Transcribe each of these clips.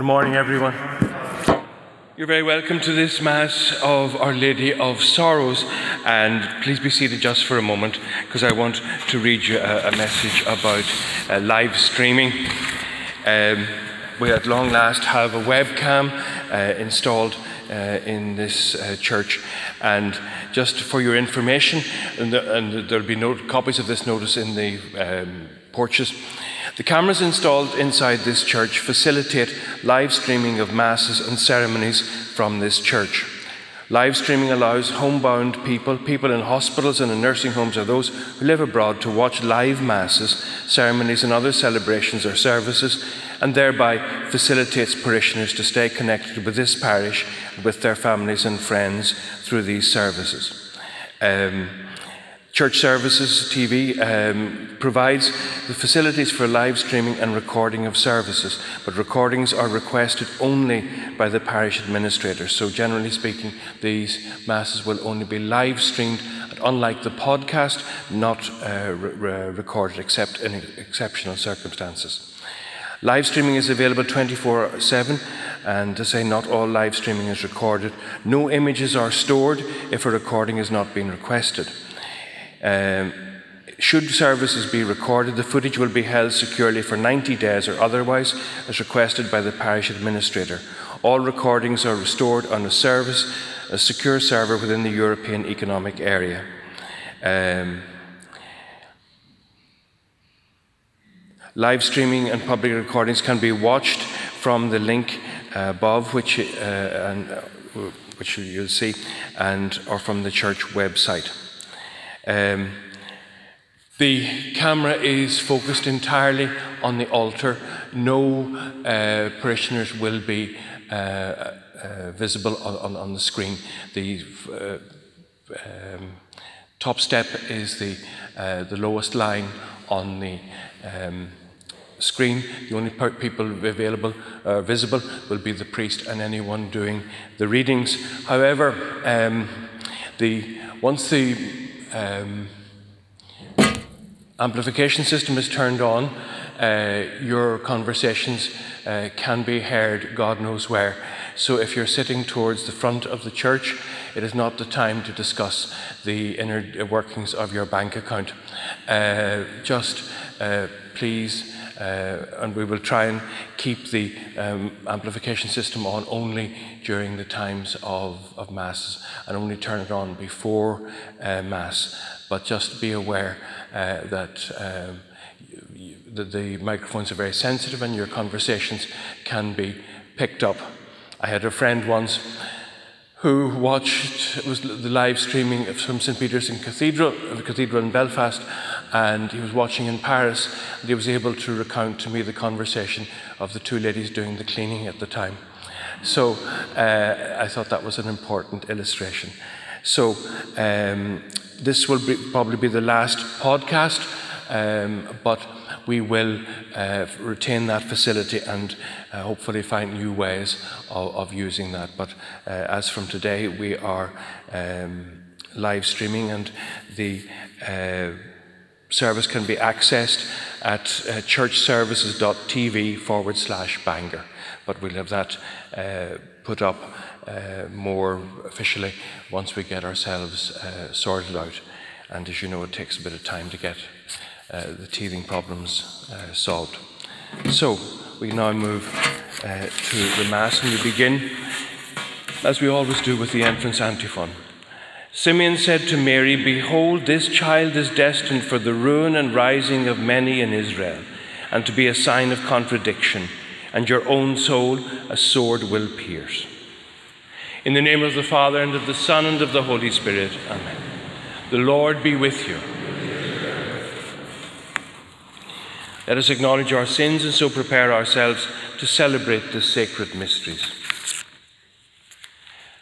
Good morning, everyone. You're very welcome to this Mass of Our Lady of Sorrows, and please be seated just for a moment because I want to read you a, a message about uh, live streaming. Um, we at long last have a webcam uh, installed uh, in this uh, church. And just for your information, and, the, and there'll be no copies of this notice in the um, porches. The cameras installed inside this church facilitate live streaming of masses and ceremonies from this church. Live streaming allows homebound people, people in hospitals and in nursing homes, or those who live abroad to watch live masses, ceremonies, and other celebrations or services, and thereby facilitates parishioners to stay connected with this parish, with their families and friends through these services. Um, Church Services TV um, provides the facilities for live streaming and recording of services, but recordings are requested only by the parish administrator. So, generally speaking, these masses will only be live streamed, unlike the podcast, not uh, re- recorded except in exceptional circumstances. Live streaming is available 24 7, and to say not all live streaming is recorded. No images are stored if a recording has not been requested. Um, should services be recorded, the footage will be held securely for 90 days or otherwise, as requested by the parish administrator. All recordings are restored on a service, a secure server within the European Economic Area. Um, live streaming and public recordings can be watched from the link uh, above, which, uh, and, uh, which you'll see, and or from the church website. Um, the camera is focused entirely on the altar. No uh, parishioners will be uh, uh, visible on, on, on, the screen. The uh, um, top step is the, uh, the lowest line on the um, screen. The only people available, uh, visible, will be the priest and anyone doing the readings. However, um, the, once the um, amplification system is turned on, uh, your conversations uh, can be heard God knows where. So if you're sitting towards the front of the church, it is not the time to discuss the inner workings of your bank account. Uh, just uh, please and we will try and keep the um, amplification system on only during the times of, of Mass and only turn it on before uh, Mass. But just be aware uh, that um, the, the microphones are very sensitive and your conversations can be picked up. I had a friend once who watched was the live streaming from St Peter's in Cathedral, the cathedral in Belfast, and he was watching in Paris, and he was able to recount to me the conversation of the two ladies doing the cleaning at the time. So uh, I thought that was an important illustration. So um, this will be, probably be the last podcast, um, but we will uh, retain that facility and uh, hopefully find new ways of, of using that. But uh, as from today, we are um, live streaming and the uh, service can be accessed at uh, churchservices.tv forward slash Bangor. But we'll have that uh, put up uh, more officially once we get ourselves uh, sorted out. And as you know, it takes a bit of time to get uh, the teething problems uh, solved. So we now move to the Mass and we begin, as we always do, with the entrance antiphon. Simeon said to Mary, Behold, this child is destined for the ruin and rising of many in Israel, and to be a sign of contradiction, and your own soul a sword will pierce. In the name of the Father, and of the Son, and of the Holy Spirit. Amen. The Lord be with you. Let us acknowledge our sins and so prepare ourselves to celebrate the sacred mysteries.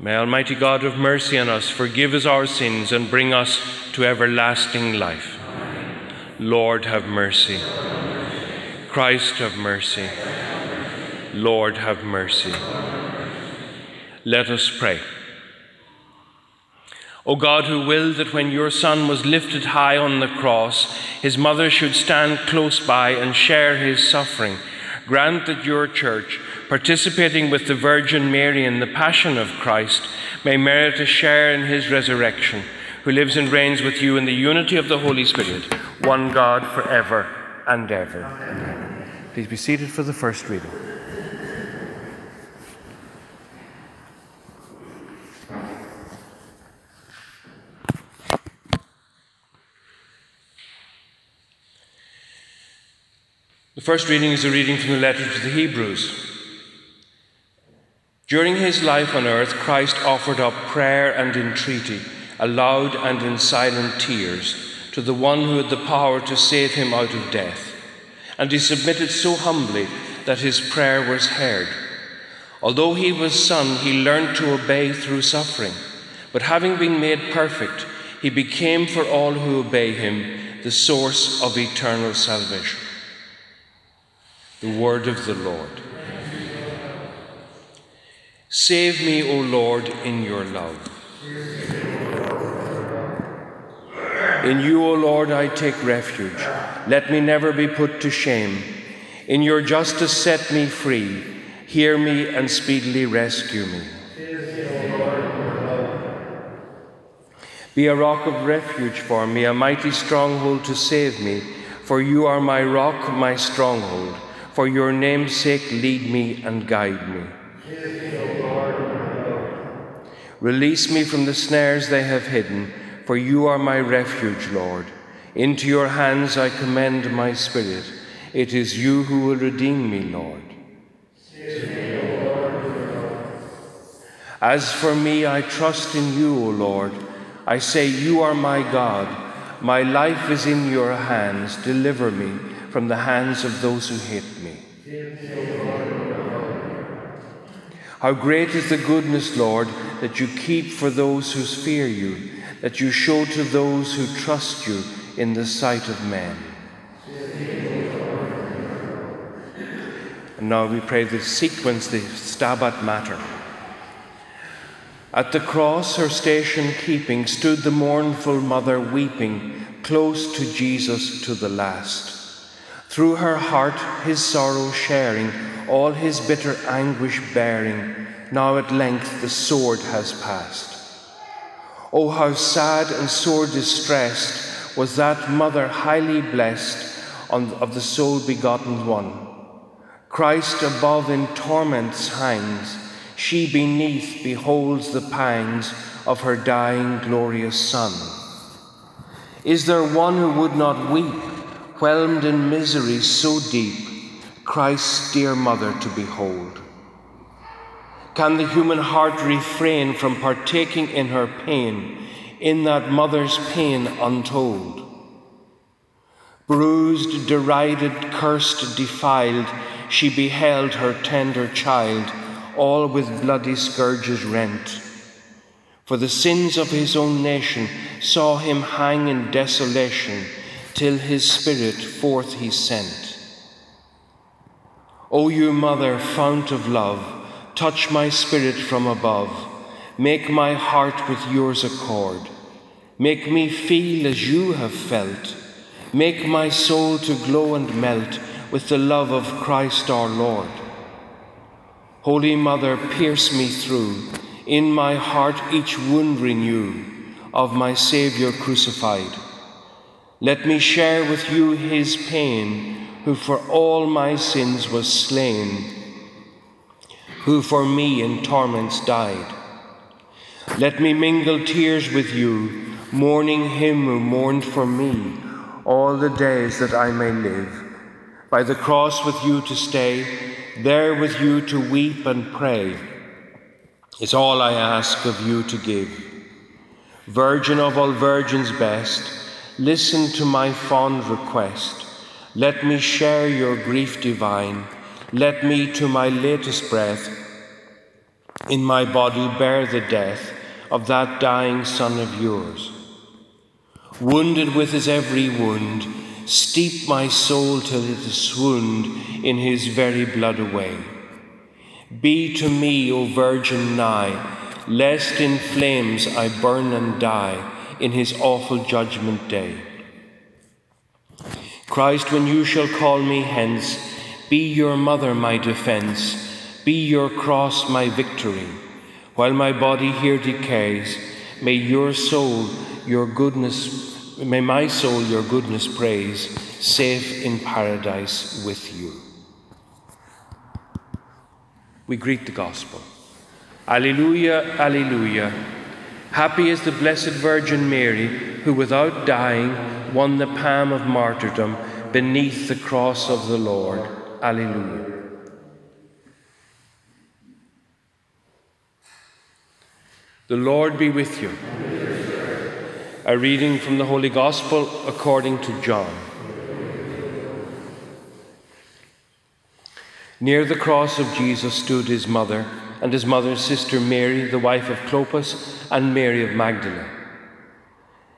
May Almighty God have mercy on us, forgive us our sins, and bring us to everlasting life. Lord, have mercy. Christ, have mercy. Lord, have mercy. Let us pray. O God, who willed that when your Son was lifted high on the cross, his mother should stand close by and share his suffering, grant that your church, participating with the Virgin Mary in the Passion of Christ, may merit a share in his resurrection, who lives and reigns with you in the unity of the Holy Spirit, one God for ever and ever. Amen. Please be seated for the first reading. The first reading is a reading from the letter to the Hebrews. During his life on earth, Christ offered up prayer and entreaty, aloud and in silent tears, to the one who had the power to save him out of death. And he submitted so humbly that his prayer was heard. Although he was Son, he learned to obey through suffering. But having been made perfect, he became for all who obey him the source of eternal salvation. The word of the Lord. Save me, O Lord, in your love. In you, O Lord, I take refuge. Let me never be put to shame. In your justice, set me free. Hear me and speedily rescue me. Be a rock of refuge for me, a mighty stronghold to save me. For you are my rock, my stronghold. For your name's sake, lead me and guide me. Release me from the snares they have hidden, for you are my refuge, Lord. Into your hands I commend my spirit. It is you who will redeem me, Lord. As for me, I trust in you, O Lord. I say, You are my God. My life is in your hands. Deliver me from the hands of those who hate me. How great is the goodness, Lord, that you keep for those who fear you, that you show to those who trust you in the sight of men. And now we pray the sequence, the Stabat Mater. At the cross, her station keeping, stood the mournful mother weeping, close to Jesus to the last. Through her heart, his sorrow sharing, all his bitter anguish bearing, now at length the sword has passed. Oh, how sad and sore distressed was that mother highly blessed on, of the sole begotten one. Christ above in torments hangs, she beneath beholds the pangs of her dying glorious Son. Is there one who would not weep, whelmed in misery so deep? Christ's dear mother to behold? Can the human heart refrain from partaking in her pain, in that mother's pain untold? Bruised, derided, cursed, defiled, she beheld her tender child, all with bloody scourges rent. For the sins of his own nation saw him hang in desolation, till his spirit forth he sent. O you mother, fount of love, touch my spirit from above. Make my heart with yours accord. Make me feel as you have felt. Make my soul to glow and melt with the love of Christ our Lord. Holy Mother, pierce me through, in my heart each wound renew of my Saviour crucified. Let me share with you his pain who for all my sins was slain, who for me in torments died. Let me mingle tears with you, mourning him who mourned for me all the days that I may live. By the cross with you to stay, there with you to weep and pray, is all I ask of you to give. Virgin of all virgins best, listen to my fond request let me share your grief divine. Let me, to my latest breath, in my body bear the death of that dying Son of yours. Wounded with his every wound, steep my soul till it is swooned in his very blood away. Be to me, O Virgin, nigh, lest in flames I burn and die in his awful judgment day. Christ, when you shall call me hence, be your mother my defence be your cross my victory. While my body here decays, may your soul your goodness, may my soul your goodness praise, safe in paradise with you. We greet the gospel. Alleluia, Alleluia. Happy is the Blessed Virgin Mary, who without dying won the palm of martyrdom beneath the cross of the Lord. Alleluia. The Lord be with you. A reading from the Holy Gospel according to John. Near the cross of Jesus stood his mother and his mother's sister Mary, the wife of Clopas, and Mary of Magdala.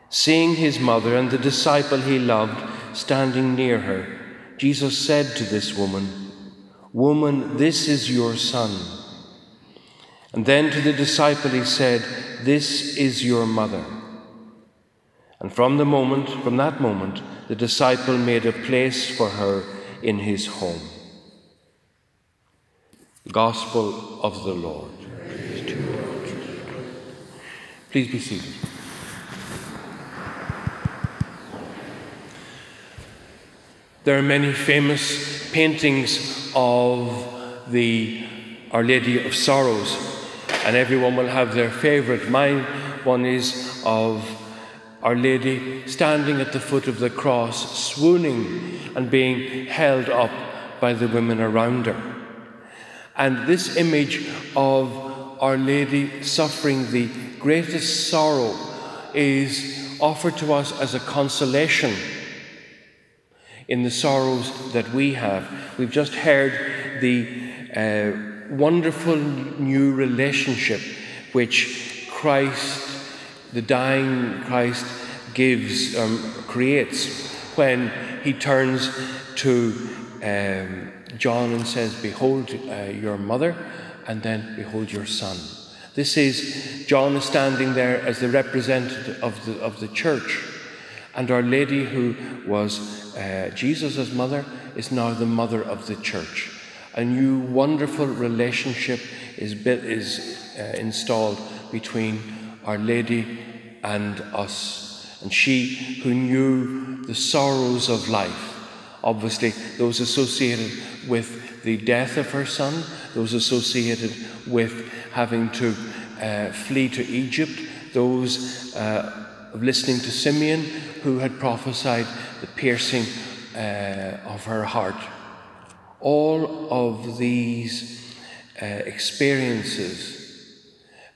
Seeing his mother and the disciple he loved standing near her, Jesus said to this woman, Woman, this is your son. And then to the disciple he said, This is your mother. And from the moment, from that moment, the disciple made a place for her in his home. Gospel of the Lord. Please be seated. There are many famous paintings of the Our Lady of Sorrows and everyone will have their favourite. Mine one is of Our Lady standing at the foot of the cross, swooning and being held up by the women around her. And this image of Our Lady suffering the greatest sorrow is offered to us as a consolation in the sorrows that we have. We've just heard the uh, wonderful new relationship which Christ, the dying Christ, gives, um, creates when he turns to um, John and says, Behold uh, your mother, and then behold your son. This is, John is standing there as the representative of the, of the church. And Our Lady, who was uh, Jesus' mother, is now the mother of the church a new wonderful relationship is, built, is uh, installed between Our Lady and us. And she who knew the sorrows of life, obviously those associated with the death of her son, those associated with having to uh, flee to Egypt, those uh, listening to Simeon who had prophesied the piercing uh, of her heart. All of these uh, experiences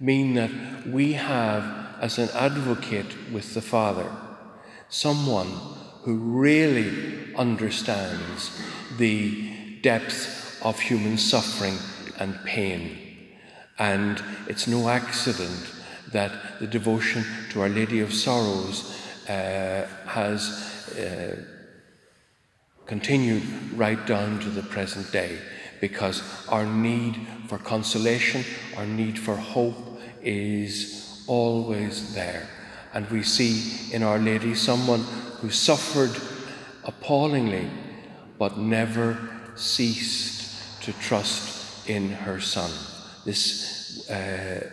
mean that we have, as an advocate with the Father, someone who really understands the depth of human suffering and pain. And it's no accident that the devotion to Our Lady of Sorrows uh, has. Uh, continued right down to the present day because our need for consolation, our need for hope is always there. And we see in Our Lady someone who suffered appallingly but never ceased to trust in her Son. This uh,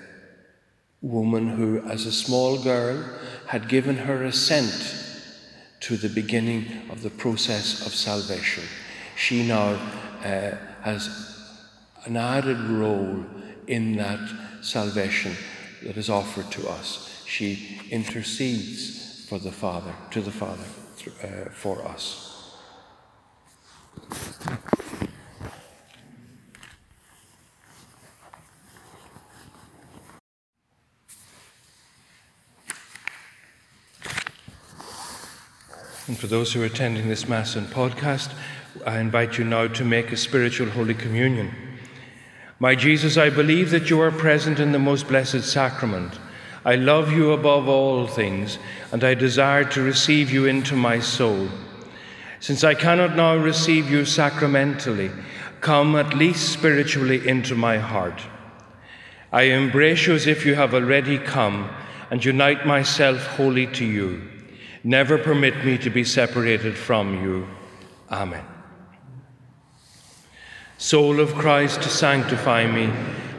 woman who, as a small girl, had given her assent to the beginning of the process of salvation. She now uh, has an added role in that salvation that is offered to us. She intercedes for the Father, to the Father, uh, for us. And for those who are attending this Mass and podcast, I invite you now to make a spiritual Holy Communion. My Jesus, I believe that you are present in the most blessed sacrament. I love you above all things, and I desire to receive you into my soul. Since I cannot now receive you sacramentally, come at least spiritually into my heart. I embrace you as if you have already come and unite myself wholly to you. Never permit me to be separated from you. Amen. Soul of Christ, sanctify me.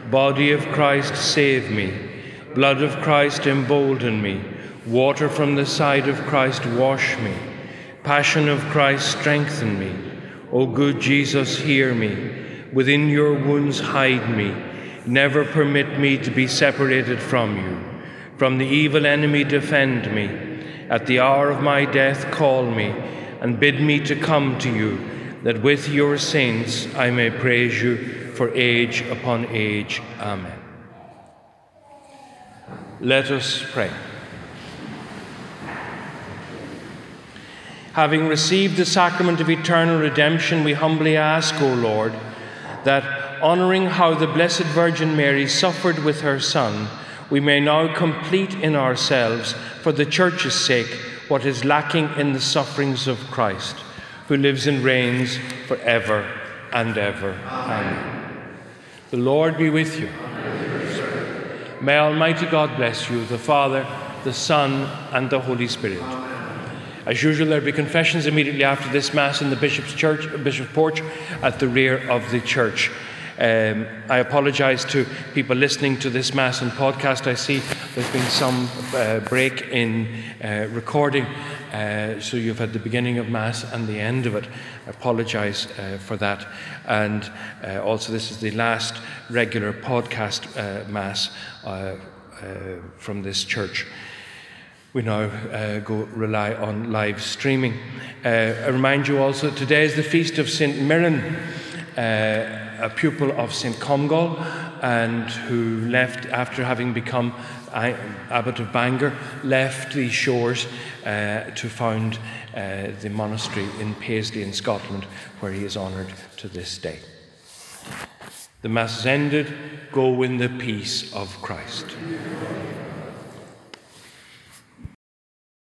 Body of Christ, save me. Blood of Christ, embolden me. Water from the side of Christ, wash me. Passion of Christ, strengthen me. O good Jesus, hear me. Within your wounds, hide me. Never permit me to be separated from you. From the evil enemy, defend me. At the hour of my death, call me and bid me to come to you that with your saints I may praise you for age upon age. Amen. Let us pray. Having received the sacrament of eternal redemption, we humbly ask, O Lord, that honouring how the Blessed Virgin Mary suffered with her Son, we may now complete in ourselves, for the Church's sake, what is lacking in the sufferings of Christ who lives and reigns for ever and ever. Amen. The Lord be with you. May Almighty God bless you, the Father, the Son, and the Holy Spirit. As usual, there'll be confessions immediately after this Mass in the Bishop's Church, Bishop's Porch at the rear of the church. Um, I apologise to people listening to this Mass and podcast. I see there's been some uh, break in uh, recording, uh, so you've had the beginning of Mass and the end of it. I apologise uh, for that. And uh, also, this is the last regular podcast uh, Mass from this church we now uh, go rely on live streaming. Uh, I remind you also today is the feast of St. Mirren, uh, a pupil of St. Comgall, and who left after having become abbot of Bangor, left these shores uh, to found uh, the monastery in Paisley in Scotland, where he is honoured to this day. The Mass is ended. Go in the peace of Christ.